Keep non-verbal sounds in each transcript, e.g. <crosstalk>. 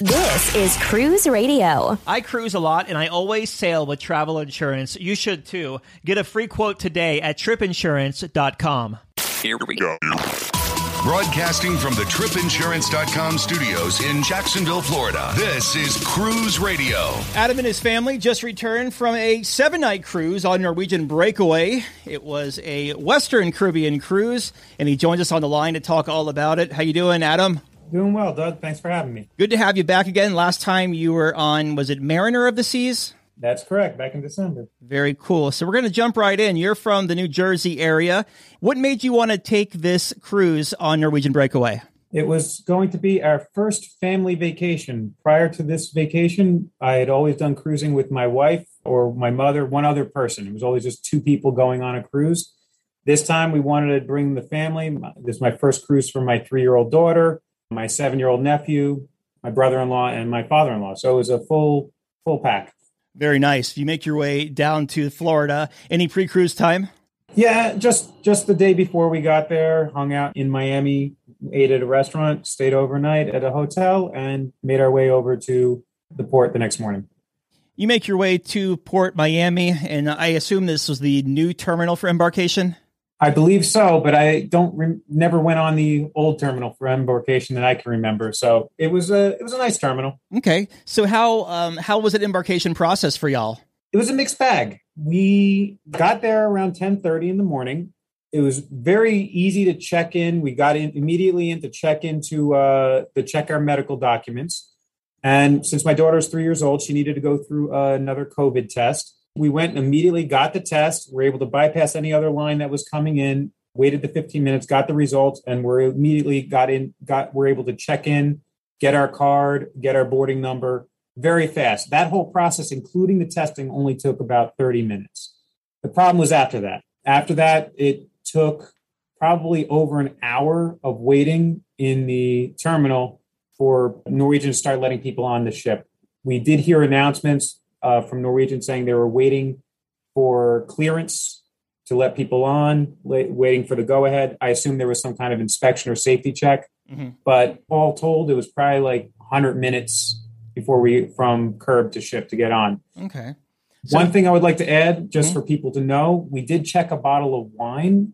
This is Cruise Radio. I cruise a lot and I always sail with travel insurance. You should too. Get a free quote today at tripinsurance.com. Here we go. Broadcasting from the tripinsurance.com studios in Jacksonville, Florida. This is Cruise Radio. Adam and his family just returned from a seven night cruise on Norwegian Breakaway. It was a Western Caribbean cruise, and he joins us on the line to talk all about it. How you doing, Adam? Doing well, Doug. Thanks for having me. Good to have you back again. Last time you were on, was it Mariner of the Seas? That's correct, back in December. Very cool. So we're going to jump right in. You're from the New Jersey area. What made you want to take this cruise on Norwegian Breakaway? It was going to be our first family vacation. Prior to this vacation, I had always done cruising with my wife or my mother, one other person. It was always just two people going on a cruise. This time we wanted to bring the family. This is my first cruise for my three year old daughter, my seven year old nephew, my brother in law, and my father in law. So it was a full, full pack. Very nice. You make your way down to Florida. Any pre-cruise time? Yeah, just just the day before we got there, hung out in Miami, ate at a restaurant, stayed overnight at a hotel, and made our way over to the port the next morning. You make your way to Port Miami, and I assume this was the new terminal for embarkation. I believe so, but I don't re- never went on the old terminal for embarkation that I can remember. So it was a it was a nice terminal. Okay, so how um, how was it embarkation process for y'all? It was a mixed bag. We got there around ten thirty in the morning. It was very easy to check in. We got in immediately into check into uh, to check our medical documents. And since my daughter's three years old, she needed to go through uh, another COVID test. We went immediately, got the test, We were able to bypass any other line that was coming in, waited the 15 minutes, got the results, and we're immediately got in, got we're able to check in, get our card, get our boarding number very fast. That whole process, including the testing, only took about 30 minutes. The problem was after that. After that, it took probably over an hour of waiting in the terminal for Norwegian to start letting people on the ship. We did hear announcements uh, from Norwegian saying they were waiting for clearance to let people on, waiting for the go ahead. I assume there was some kind of inspection or safety check, mm-hmm. but all told, it was probably like 100 minutes before we from curb to ship to get on. Okay. So, One thing I would like to add, just mm-hmm. for people to know, we did check a bottle of wine,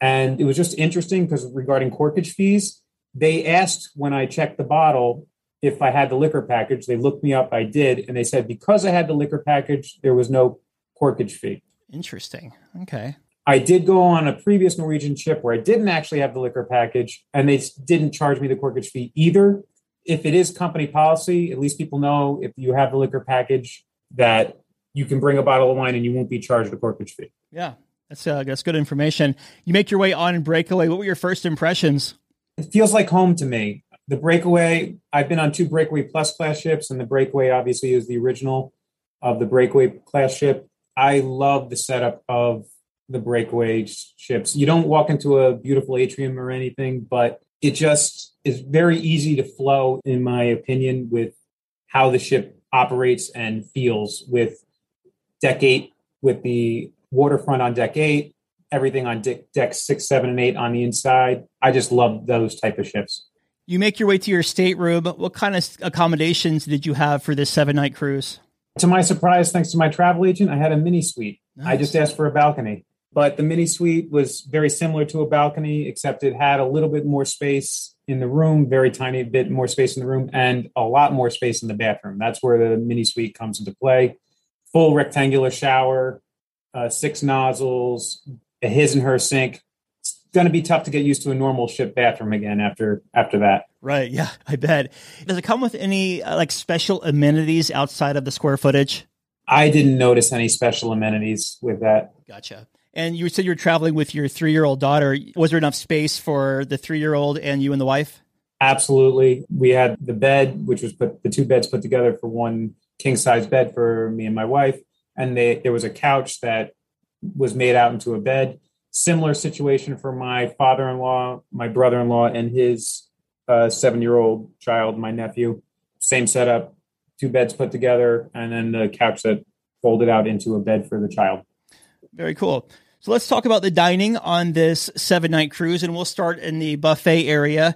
and it was just interesting because regarding corkage fees, they asked when I checked the bottle if I had the liquor package. They looked me up. I did. And they said because I had the liquor package, there was no corkage fee. Interesting. Okay. I did go on a previous Norwegian ship where I didn't actually have the liquor package and they didn't charge me the corkage fee either. If it is company policy, at least people know if you have the liquor package that you can bring a bottle of wine and you won't be charged a corkage fee. Yeah. That's, uh, that's good information. You make your way on and breakaway. What were your first impressions? It feels like home to me the breakaway i've been on two breakaway plus class ships and the breakaway obviously is the original of the breakaway class ship. I love the setup of the breakaway ships. You don't walk into a beautiful atrium or anything but it just is very easy to flow in my opinion with how the ship operates and feels with deck eight with the waterfront on deck eight everything on deck, deck six seven and eight on the inside. I just love those type of ships you make your way to your stateroom. What kind of accommodations did you have for this seven night cruise? To my surprise, thanks to my travel agent, I had a mini suite. Nice. I just asked for a balcony, but the mini suite was very similar to a balcony, except it had a little bit more space in the room, very tiny bit more space in the room, and a lot more space in the bathroom. That's where the mini suite comes into play. Full rectangular shower, uh, six nozzles, a his and her sink, going to be tough to get used to a normal ship bathroom again after after that. Right. Yeah, <laughs> I bet. Does it come with any uh, like special amenities outside of the square footage? I didn't notice any special amenities with that. Gotcha. And you said you were traveling with your three-year-old daughter. Was there enough space for the three-year-old and you and the wife? Absolutely. We had the bed, which was put the two beds put together for one king size bed for me and my wife. And they, there was a couch that was made out into a bed. Similar situation for my father in law, my brother in law, and his uh, seven year old child, my nephew. Same setup, two beds put together, and then the couch that folded out into a bed for the child. Very cool. So let's talk about the dining on this seven night cruise, and we'll start in the buffet area.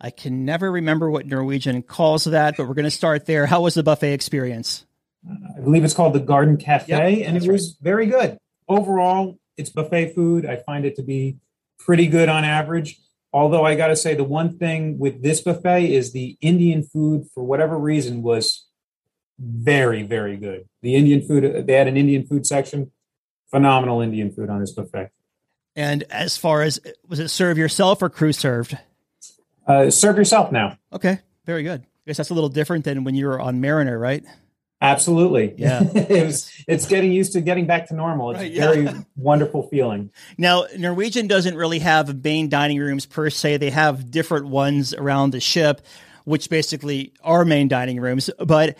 I can never remember what Norwegian calls that, but we're going to start there. How was the buffet experience? I believe it's called the Garden Cafe, Yep, and it was very good. Overall, it's buffet food. I find it to be pretty good on average. Although I got to say, the one thing with this buffet is the Indian food, for whatever reason, was very, very good. The Indian food, they had an Indian food section, phenomenal Indian food on this buffet. And as far as was it serve yourself or crew served? Uh, serve yourself now. Okay, very good. I guess that's a little different than when you were on Mariner, right? Absolutely. Yeah. <laughs> it was, it's getting used to getting back to normal. It's Right, a yeah. very <laughs> wonderful feeling. Now, Norwegian doesn't really have main dining rooms per se. They have different ones around the ship, which basically are main dining rooms. But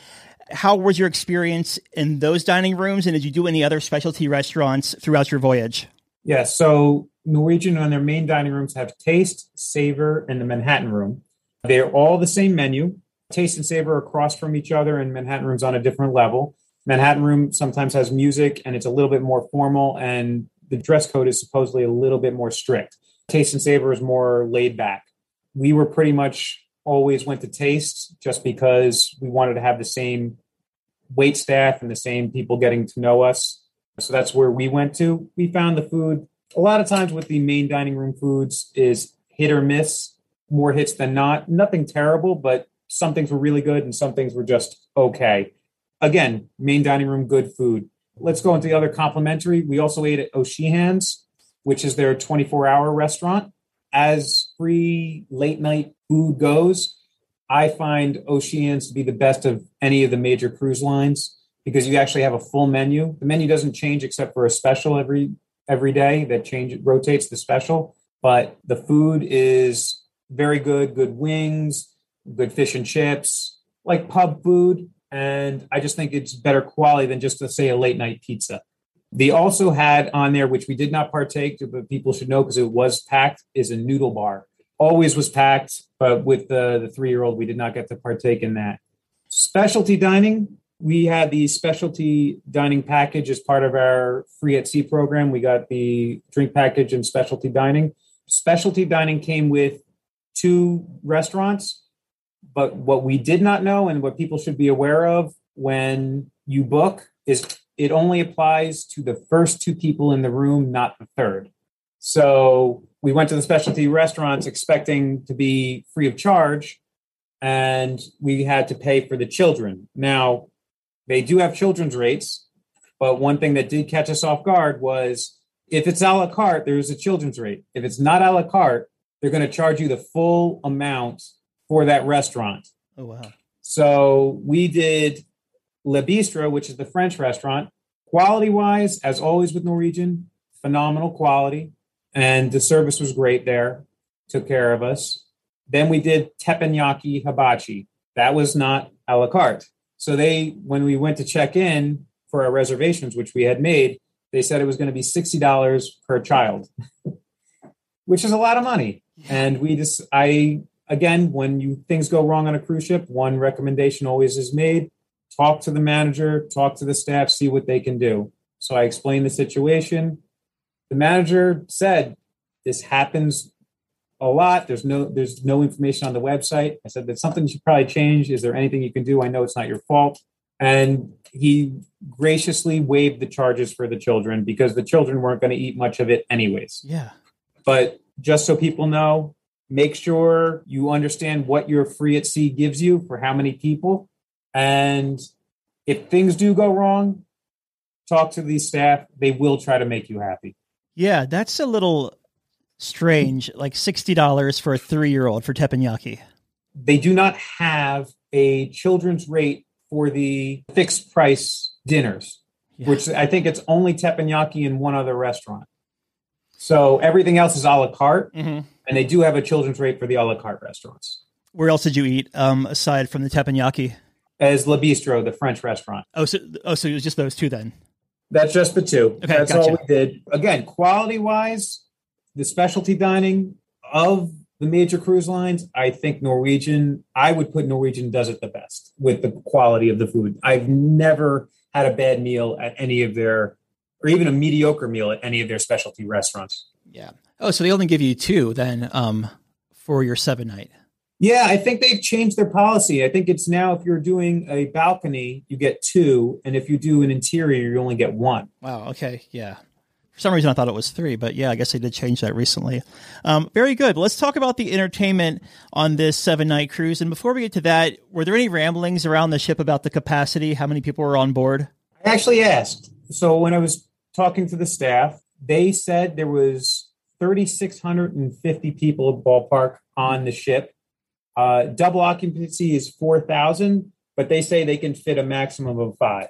how was your experience in those dining rooms? And did you do any other specialty restaurants throughout your voyage? Yeah, so Norwegian on their main dining rooms have Taste, Savor, and the Manhattan Room. They're all the same menu. Taste and Savor across from each other, and Manhattan Room's on a different level. Manhattan Room sometimes has music, and it's a little bit more formal, and the dress code is supposedly a little bit more strict. Taste and Savor is more laid back. We were pretty much always went to Taste just because we wanted to have the same wait staff and the same people getting to know us. So that's where we went to. We found the food a lot of times with the main dining room foods is hit or miss, more hits than not. Nothing terrible, but some things were really good and some things were just okay. Again, main dining room, good food. Let's go into the other complimentary. We also ate at O'Sheehan's, which is their 24 hour restaurant. As free late night food goes, I find O'Sheehan's to be the best of any of the major cruise lines because you actually have a full menu. The menu doesn't change except for a special every every day that change rotates the special, but the food is very good, good wings, good fish and chips, like pub food, and I just think it's better quality than just to say a late night pizza. They also had on there, which we did not partake, but people should know because it was packed, is a noodle bar. Always was packed, but with the, the three year old, we did not get to partake in that. Specialty dining, we had the specialty dining package as part of our free at sea program. We got the drink package and specialty dining. Specialty dining came with two restaurants, but what we did not know and what people should be aware of when you book is it only applies to the first two people in the room, not the third. So we went to the specialty restaurants expecting to be free of charge, and we had to pay for the children. Now, they do have children's rates, but one thing that did catch us off guard was if it's a la carte, there's a children's rate. If it's not a la carte, they're going to charge you the full amount for that restaurant. Oh, wow. So we did Le Bistro, which is the French restaurant. Quality wise, as always with Norwegian, phenomenal quality. And the service was great there, took care of us. Then we did teppanyaki hibachi. That was not a la carte. So they, when we went to check in for our reservations, which we had made, they said it was going to be $60 per child, <laughs> which is a lot of money. And we just, I, again, when you things go wrong on a cruise ship, one recommendation always is made talk to the manager, talk to the staff, see what they can do. So I explained the situation. The manager said, This happens a lot. There's no there's no information on the website. I said that's something you should probably change. Is there anything you can do? I know it's not your fault. And he graciously waived the charges for the children because the children weren't going to eat much of it anyways. Yeah. But just so people know, make sure you understand what your free at sea gives you for how many people. And if things do go wrong, talk to the staff. They will try to make you happy. Yeah, that's a little strange. Like $60 for a three year old for teppanyaki. They do not have a children's rate for the fixed price dinners, Yeah. which I think it's only teppanyaki in one other restaurant. So everything else is a la carte, Mhm. And they do have a children's rate for the a la carte restaurants. Where else did you eat um, aside from the teppanyaki? As Le Bistro, the French restaurant. Oh, so oh, so it was just those two then. That's just the two. Okay, That's gotcha. all we did. Again, quality wise, the specialty dining of the major cruise lines, I think Norwegian, I would put Norwegian does it the best with the quality of the food. I've never had a bad meal at any of their, or even a mediocre meal at any of their specialty restaurants. Yeah. Oh, so they only give you two then um, for your seven night. Yeah, I think they've changed their policy. I think it's now if you're doing a balcony, you get two, and if you do an interior, you only get one. Wow. Okay. Yeah. For some reason, I thought it was three, but yeah, I guess they did change that recently. Um, very good. Let's talk about the entertainment on this seven night cruise. And before we get to that, were there any ramblings around the ship about the capacity? How many people were on board? I actually asked. So when I was talking to the staff, they said there was 3,650 people at the ballpark on the ship. Uh, double occupancy is 4,000, but they say they can fit a maximum of five.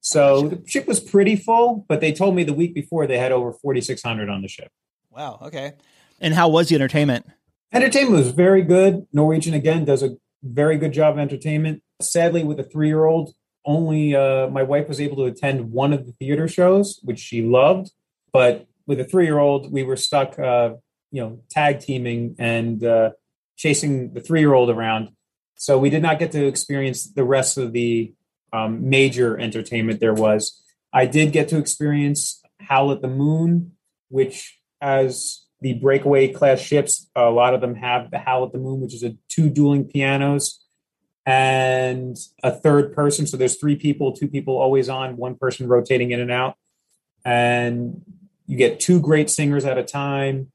So the ship was pretty full, but they told me the week before they had over 4,600 on the ship. Wow. Okay. And how was the entertainment? Entertainment was very good. Norwegian again does a very good job of entertainment. Sadly, with a three-year-old, only uh, my wife was able to attend one of the theater shows, which she loved. But with a three-year-old, we were stuck, uh, you know, tag teaming and uh, chasing the three-year-old around. So we did not get to experience the rest of the um, major entertainment there was. I did get to experience Howl at the Moon, which as the breakaway class ships, a lot of them have the Howl at the Moon, which is a two dueling pianos and a third person. So there's three people, two people always on, one person rotating in and out. And you get two great singers at a time.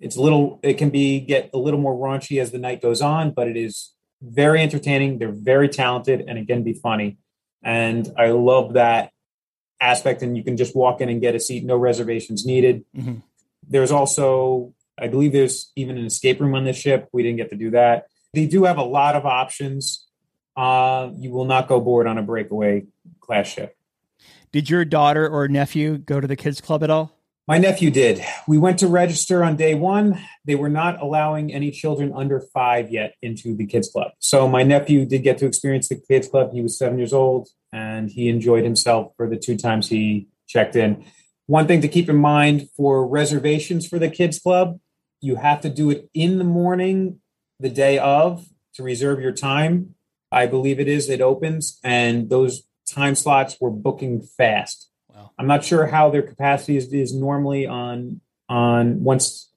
It's a little, it can be get a little more raunchy as the night goes on, but it is very entertaining. They're very talented and again, be funny. And I love that aspect. And you can just walk in and get a seat, no reservations needed. Mhm. There's also, I believe there's even an escape room on this ship. We didn't get to do that. They do have a lot of options. Uh, you will not go board on a breakaway class ship. Did your daughter or nephew go to the kids club at all? My nephew did. We went to register on day one. They were not allowing any children under five yet into the kids club. So my nephew did get to experience the kids club. He was seven years old and he enjoyed himself for the two times he checked in. One thing to keep in mind for reservations for the kids club, you have to do it in the morning, the day of, to reserve your time. I believe it is. It opens, and those time slots were booking fast. Wow. I'm not sure how their capacity is, is normally on on once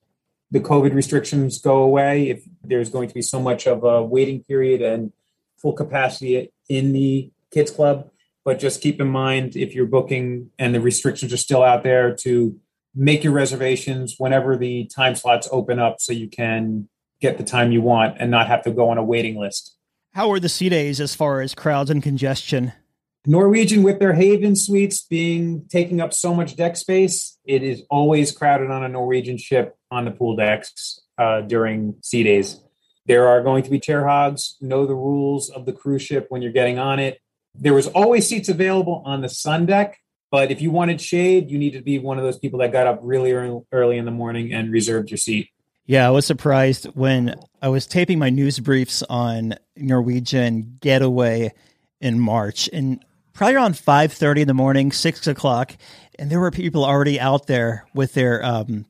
the COVID restrictions go away. If there's going to be so much of a waiting period and full capacity in the kids club, but just keep in mind if you're booking and the restrictions are still out there to make your reservations whenever the time slots open up so you can get the time you want and not have to go on a waiting list. How are the sea days as far as crowds and congestion? Norwegian with their Haven suites being taking up so much deck space, it is always crowded on a Norwegian ship on the pool decks uh, during sea days. There are going to be chair hogs. Know the rules of the cruise ship when you're getting on it. There was always seats available on the sun deck, but if you wanted shade, you needed to be one of those people that got up really early in the morning and reserved your seat. Yeah, I was surprised when I was taping my news briefs on Norwegian Getaway in March, and probably around five thirty in the morning, six o'clock, and there were people already out there with their um,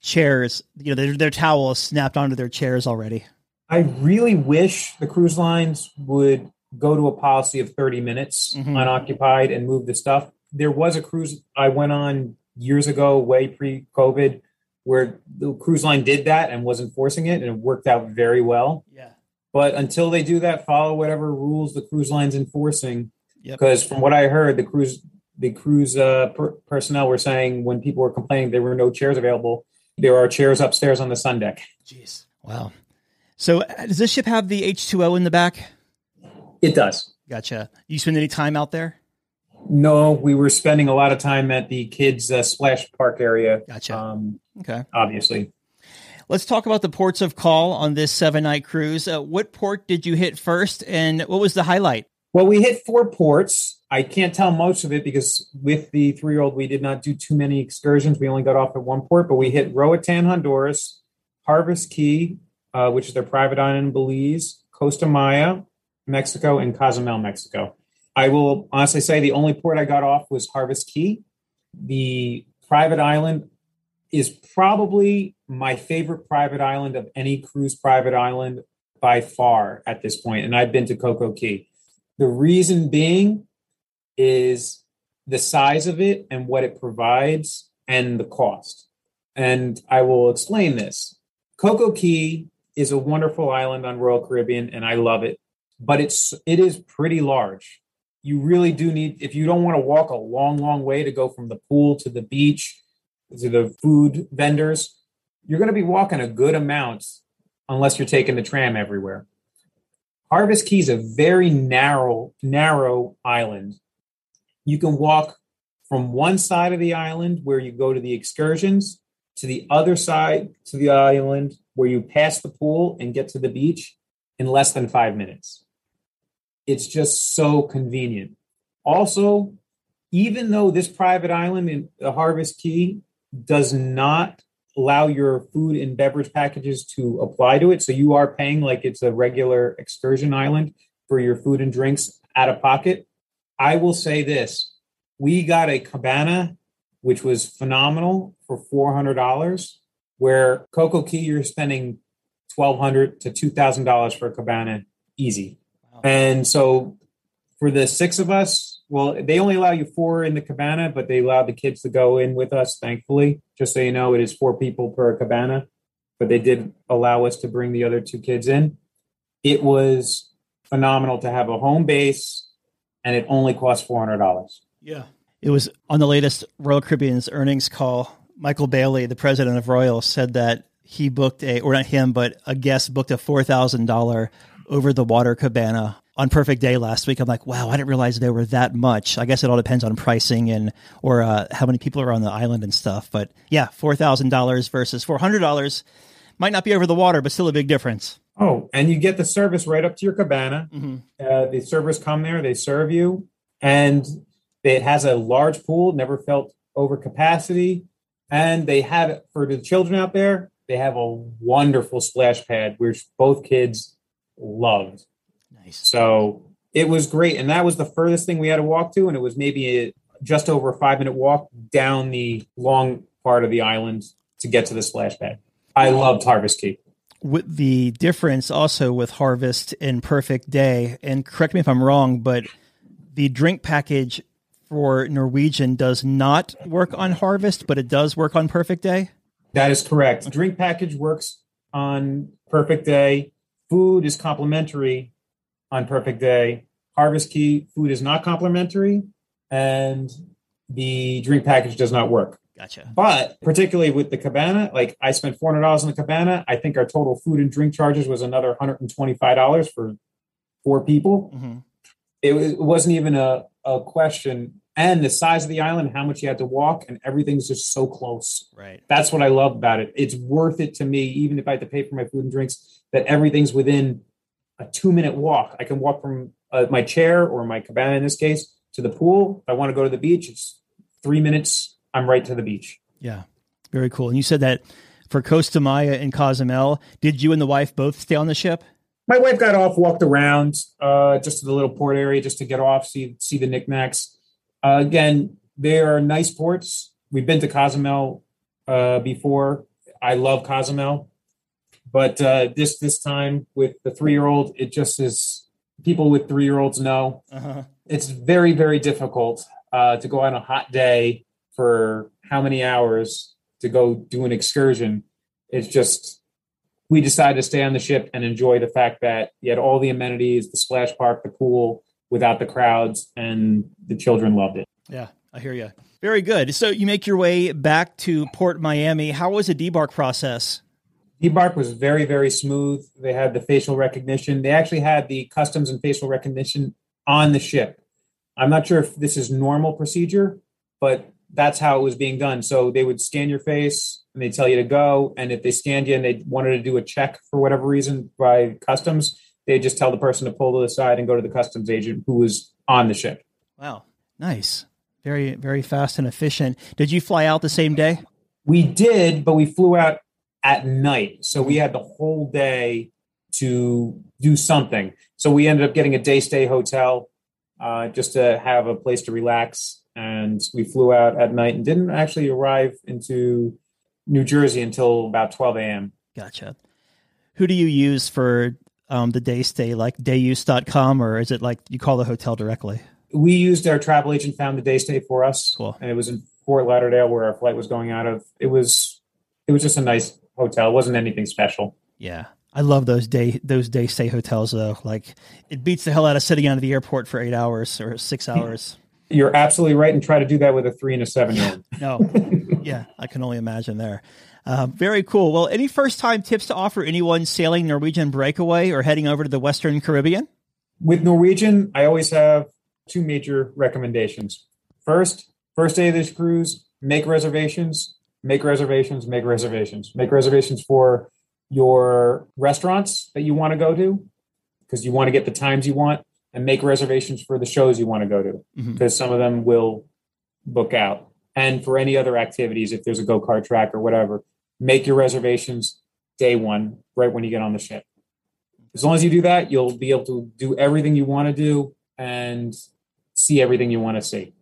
chairs, you know, their, their towels snapped onto their chairs already. I really wish the cruise lines would go to a policy of 30 minutes Mhm. unoccupied and move the stuff. There was a cruise I went on years ago, way pre COVID, where the cruise line did that and was enforcing it, and it worked out very well. Yeah. But until they do that, follow whatever rules the cruise line's enforcing. Yep. Because from what I heard, the cruise the cruise uh, per- personnel were saying when people were complaining there were no chairs available, there are chairs upstairs on the sun deck. Jeez. Wow. So uh, does this ship have the H2O in the back? It does. Gotcha. You spend any time out there? No, we were spending a lot of time at the kids' uh, splash park area. Gotcha. Um, Okay. obviously, Let's talk about the ports of call on this seven night cruise. Uh, what port did you hit first, and what was the highlight? Well, we hit four ports. I can't tell most of it because with the three-year-old, we did not do too many excursions. We only got off at one port, but we hit Roatan, Honduras, Harvest Caye, uh, which is their private island in Belize, Costa Maya, Mexico, and Cozumel, Mexico. I will honestly say the only port I got off was Harvest Caye. The private island is probably my favorite private island of any cruise private island by far at this point, and I've been to CocoCay. The reason being is the size of it and what it provides and the cost. And I will explain this. CocoCay is a wonderful island on Royal Caribbean and I love it, but it's it is pretty large. You really do need if you don't want to walk a long long way to go from the pool to the beach to the food vendors, you're going to be walking a good amount unless you're taking the tram everywhere. Harvest Caye is a very narrow narrow island. You can walk from one side of the island where you go to the excursions to the other side to the island where you pass the pool and get to the beach in less than five minutes. It's just so convenient. Also, even though this private island in the Harvest Caye does not allow your food and beverage packages to apply to it, so you are paying like it's a regular excursion island for your food and drinks out of pocket. I will say this we got a cabana, which was phenomenal for $400, where CocoCay, you're spending $1,200 to $2,000 for a cabana easy. Wow. And so for the six of us, well, they only allow you four in the cabana, but they allowed the kids to go in with us, thankfully. Just so you know, it is four people per cabana, but they did allow us to bring the other two kids in. It was phenomenal to have a home base, and it only cost $400. Yeah. It was on the latest Royal Caribbean's earnings call. Michael Bailey, the president of Royal, said that he booked a, or not him, but a guest booked a $4,000 over the water cabana on perfect day last week. I'm like, wow, I didn't realize there were that much. I guess it all depends on pricing and, or uh, how many people are on the island and stuff. But yeah, $4,000 versus $400 might not be over the water, but still a big difference. Oh, and you get the service right up to your cabana. Mm-hmm. Uh, the servers come there, they serve you, and it has a large pool, never felt over capacity. And they have it for the children out there, they have a wonderful splash pad, which both kids loved. Nice. So it was great. And that was the furthest thing we had to walk to. And it was maybe a, just over a five minute walk down the long part of the island to get to the splash pad. I loved Harvest Caye. With the difference also with Harvest and Perfect Day, and correct me if I'm wrong, but the drink package for Norwegian does not work on Harvest, but it does work on Perfect Day? That is correct. Drink package works on Perfect Day. Food is complimentary on Perfect Day. Harvest Caye food is not complimentary, and the drink package does not work. Gotcha. But particularly with the cabana, like I spent four hundred dollars on the cabana. I think our total food and drink charges was another hundred and twenty-five dollars for four people. Mm-hmm. It, it wasn't even a a question and the size of the island, how much you had to walk, and everything's just so close. Right. That's what I love about it. It's worth it to me, even if I had to pay for my food and drinks, that everything's within a two minute walk. I can walk from uh, my chair or my cabana in this case to the pool. If I want to go to the beach, it's three minutes. I'm right to the beach. Yeah. Very cool. And you said that for Costa Maya and Cozumel, did you and the wife both stay on the ship? my wife got off, walked around uh, just to the little port area just to get off, see see the knickknacks. Uh, again, they are nice ports. We've been to Cozumel uh, before. I love Cozumel, but uh, this this time with the three year old, it just is. People with three year olds know uh-huh. it's very very difficult uh, to go on a hot day for how many hours to go do an excursion. It's just we decided to stay on the ship and enjoy the fact that you had all the amenities, the splash park, the pool, without the crowds, and the children loved it. Yeah, I hear you. Very good. So you make your way back to Port Miami. How was the debark process? Debark was very, very smooth. They had the facial recognition. They actually had the customs and facial recognition on the ship. I'm not sure if this is normal procedure, but that's how it was being done. So they would scan your face, and they tell you to go. And if they scanned you and they wanted to do a check for whatever reason by customs, they just tell the person to pull to the side and go to the customs agent who was on the ship. Wow. Nice. Very, very fast and efficient. Did you fly out the same day? We did, but we flew out at night. So we had the whole day to do something. So we ended up getting a day stay hotel uh, just to have a place to relax. And we flew out at night and didn't actually arrive into New Jersey until about 12 a.m. Gotcha. Who do you use for um, the day stay, like dayuse.com, or is it like you call the hotel directly? We used our travel agent, found the day stay for us. Cool. And it was in Fort Lauderdale where our flight was going out of. It was it was just a nice hotel. It wasn't anything special. Yeah. I love those day those day stay hotels though. Like it beats the hell out of sitting out of the airport for eight hours or six hours. You're absolutely right, and try to do that with a three and a seven year old. <laughs> No, yeah, I can only imagine there. Uh, very cool. Well, any first time tips to offer anyone sailing Norwegian Breakaway or heading over to the Western Caribbean? With Norwegian, I always have two major recommendations. First, first day of this cruise, make reservations, make reservations, make reservations, make reservations for your restaurants that you want to go to because you want to get the times you want and make reservations for the shows you want to go to because Mhm. some of them will book out. And for any other activities, if there's a go kart track or whatever, make your reservations day one, right when you get on the ship. As long as you do that, you'll be able to do everything you want to do and see everything you want to see.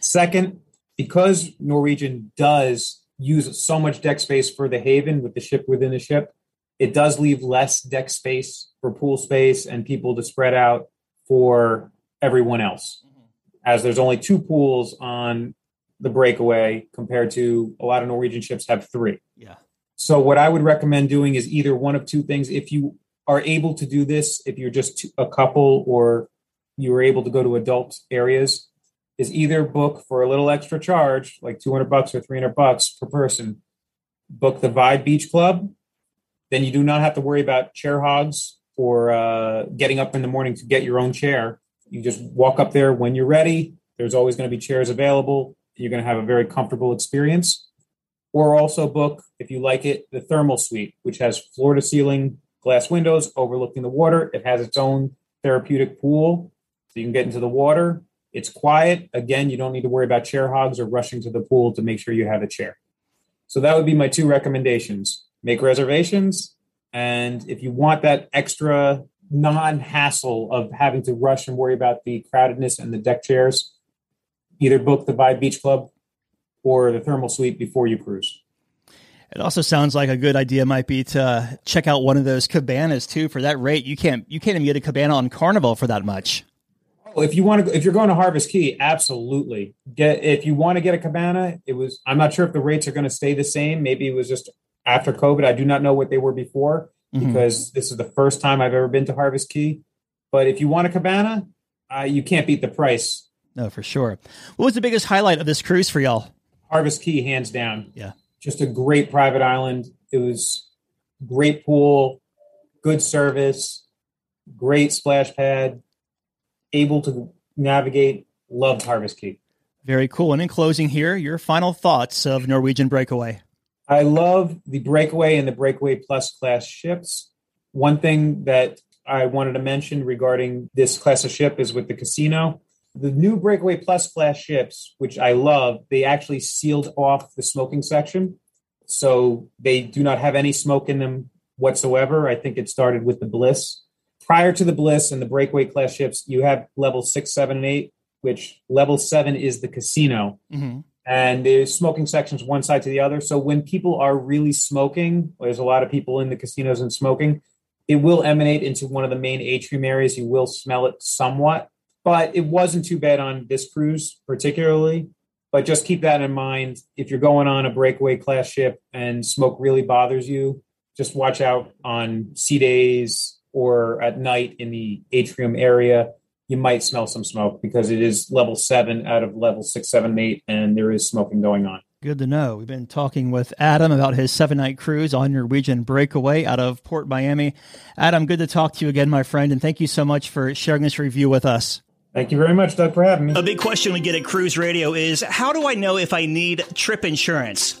Second, because Norwegian does use so much deck space for the Haven with the ship within the ship, it does leave less deck space for pool space and people to spread out for everyone else. Mm-hmm. As there's only two pools on the breakaway compared to a lot of Norwegian ships have three. Yeah. So what I would recommend doing is either one of two things. If you are able to do this, if you're just a couple or you are able to go to adult areas, is either book for a little extra charge, like 200 bucks or 300 bucks per person, book the Vibe Beach Club. Then you do not have to worry about chair hogs or uh, getting up in the morning to get your own chair. You just walk up there when you're ready. There's always going to be chairs available. You're going to have a very comfortable experience. Or also book, if you like it, the thermal suite, which has floor to ceiling glass windows overlooking the water. It has its own therapeutic pool, so you can get into the water. It's quiet. Again, you don't need to worry about chair hogs or rushing to the pool to make sure you have a chair. So that would be my two recommendations. Make reservations. And if you want that extra non hassle of having to rush and worry about the crowdedness and the deck chairs, either book the Vibe Beach Club or the thermal suite before you cruise. It also sounds like a good idea might be to check out one of those cabanas too. For that rate, you can't you can't even get a cabana on Carnival for that much. If you want to, if you're going to Harvest Caye, absolutely get. If you want to get a cabana, it was. I'm not sure if the rates are going to stay the same. Maybe it was just after COVID. I do not know what they were before Mhm. because this is the first time I've ever been to Harvest Caye. But if you want a cabana, uh, you can't beat the price. No, for sure. What was the biggest highlight of this cruise for y'all? Harvest Caye, hands down. Yeah. Just a great private island. It was great pool, good service, great splash pad, able to navigate. Loved Harvest Caye. Very cool. And in closing here, your final thoughts of Norwegian Breakaway. I love the Breakaway and the Breakaway Plus class ships. One thing that I wanted to mention regarding this class of ship is with the casino. The new Breakaway Plus class ships, which I love, they actually sealed off the smoking section. So they do not have any smoke in them whatsoever. I think it started with the Bliss. Prior to the Bliss and the Breakaway class ships, you have level six, seven, and eight, which level seven is the casino Mm-hmm. and there's smoking sections one side to the other. So when people are really smoking, there's a lot of people in the casinos and smoking, it will emanate into one of the main atrium areas. You will smell it somewhat, but it wasn't too bad on this cruise, particularly. But just keep that in mind. If you're going on a breakaway class ship and smoke really bothers you, just watch out on sea days or at night in the atrium area you might smell some smoke because it is level seven out of level six, seven, eight, and and there is smoking going on. Good to know. We've been talking with Adam about his seven night cruise on Norwegian Breakaway out of Port Miami. Adam, good to talk to you again, my friend, and thank you so much for sharing this review with us. Thank you very much, Doug, for having me. A big question we get at Cruise Radio is how do I know if I need trip insurance?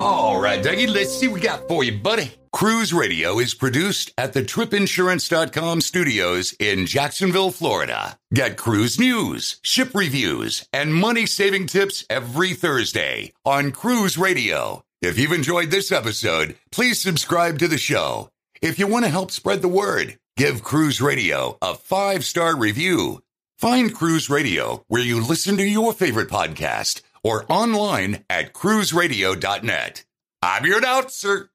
All right, Dougie, let's see what we got for you, buddy. Cruise Radio is produced at the tripinsurance.com studios in Jacksonville, Florida. Get cruise news, ship reviews, and money saving tips every Thursday on Cruise Radio. If you've enjoyed this episode, please subscribe to the show. If you want to help spread the word, give Cruise Radio a five star review. Find Cruise Radio where you listen to your favorite podcast or online at cruiseradio.net. I'm your announcer,